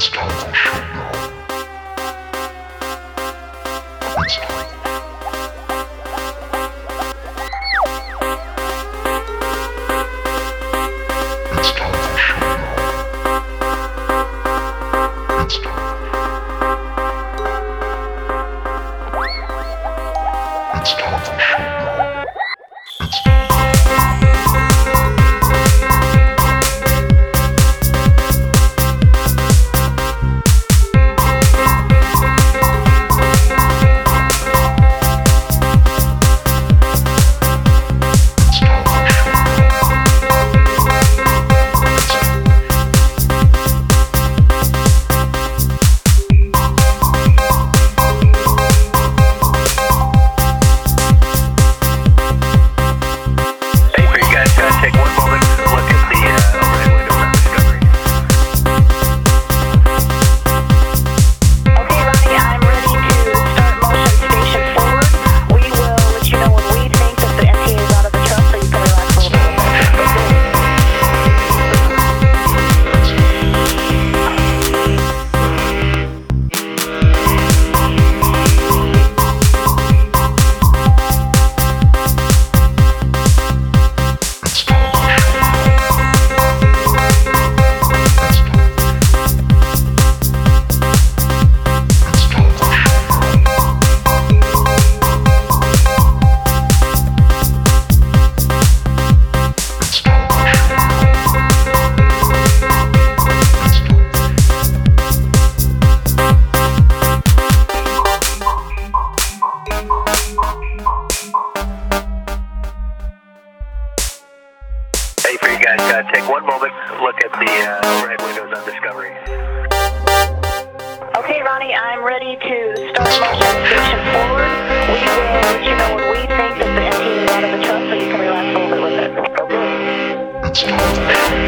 It's time for now. It's time. County, I'm ready to start my motion forward. We will let you know when we think that the entity is out of the trust, so you can relax a little bit with it. Okay.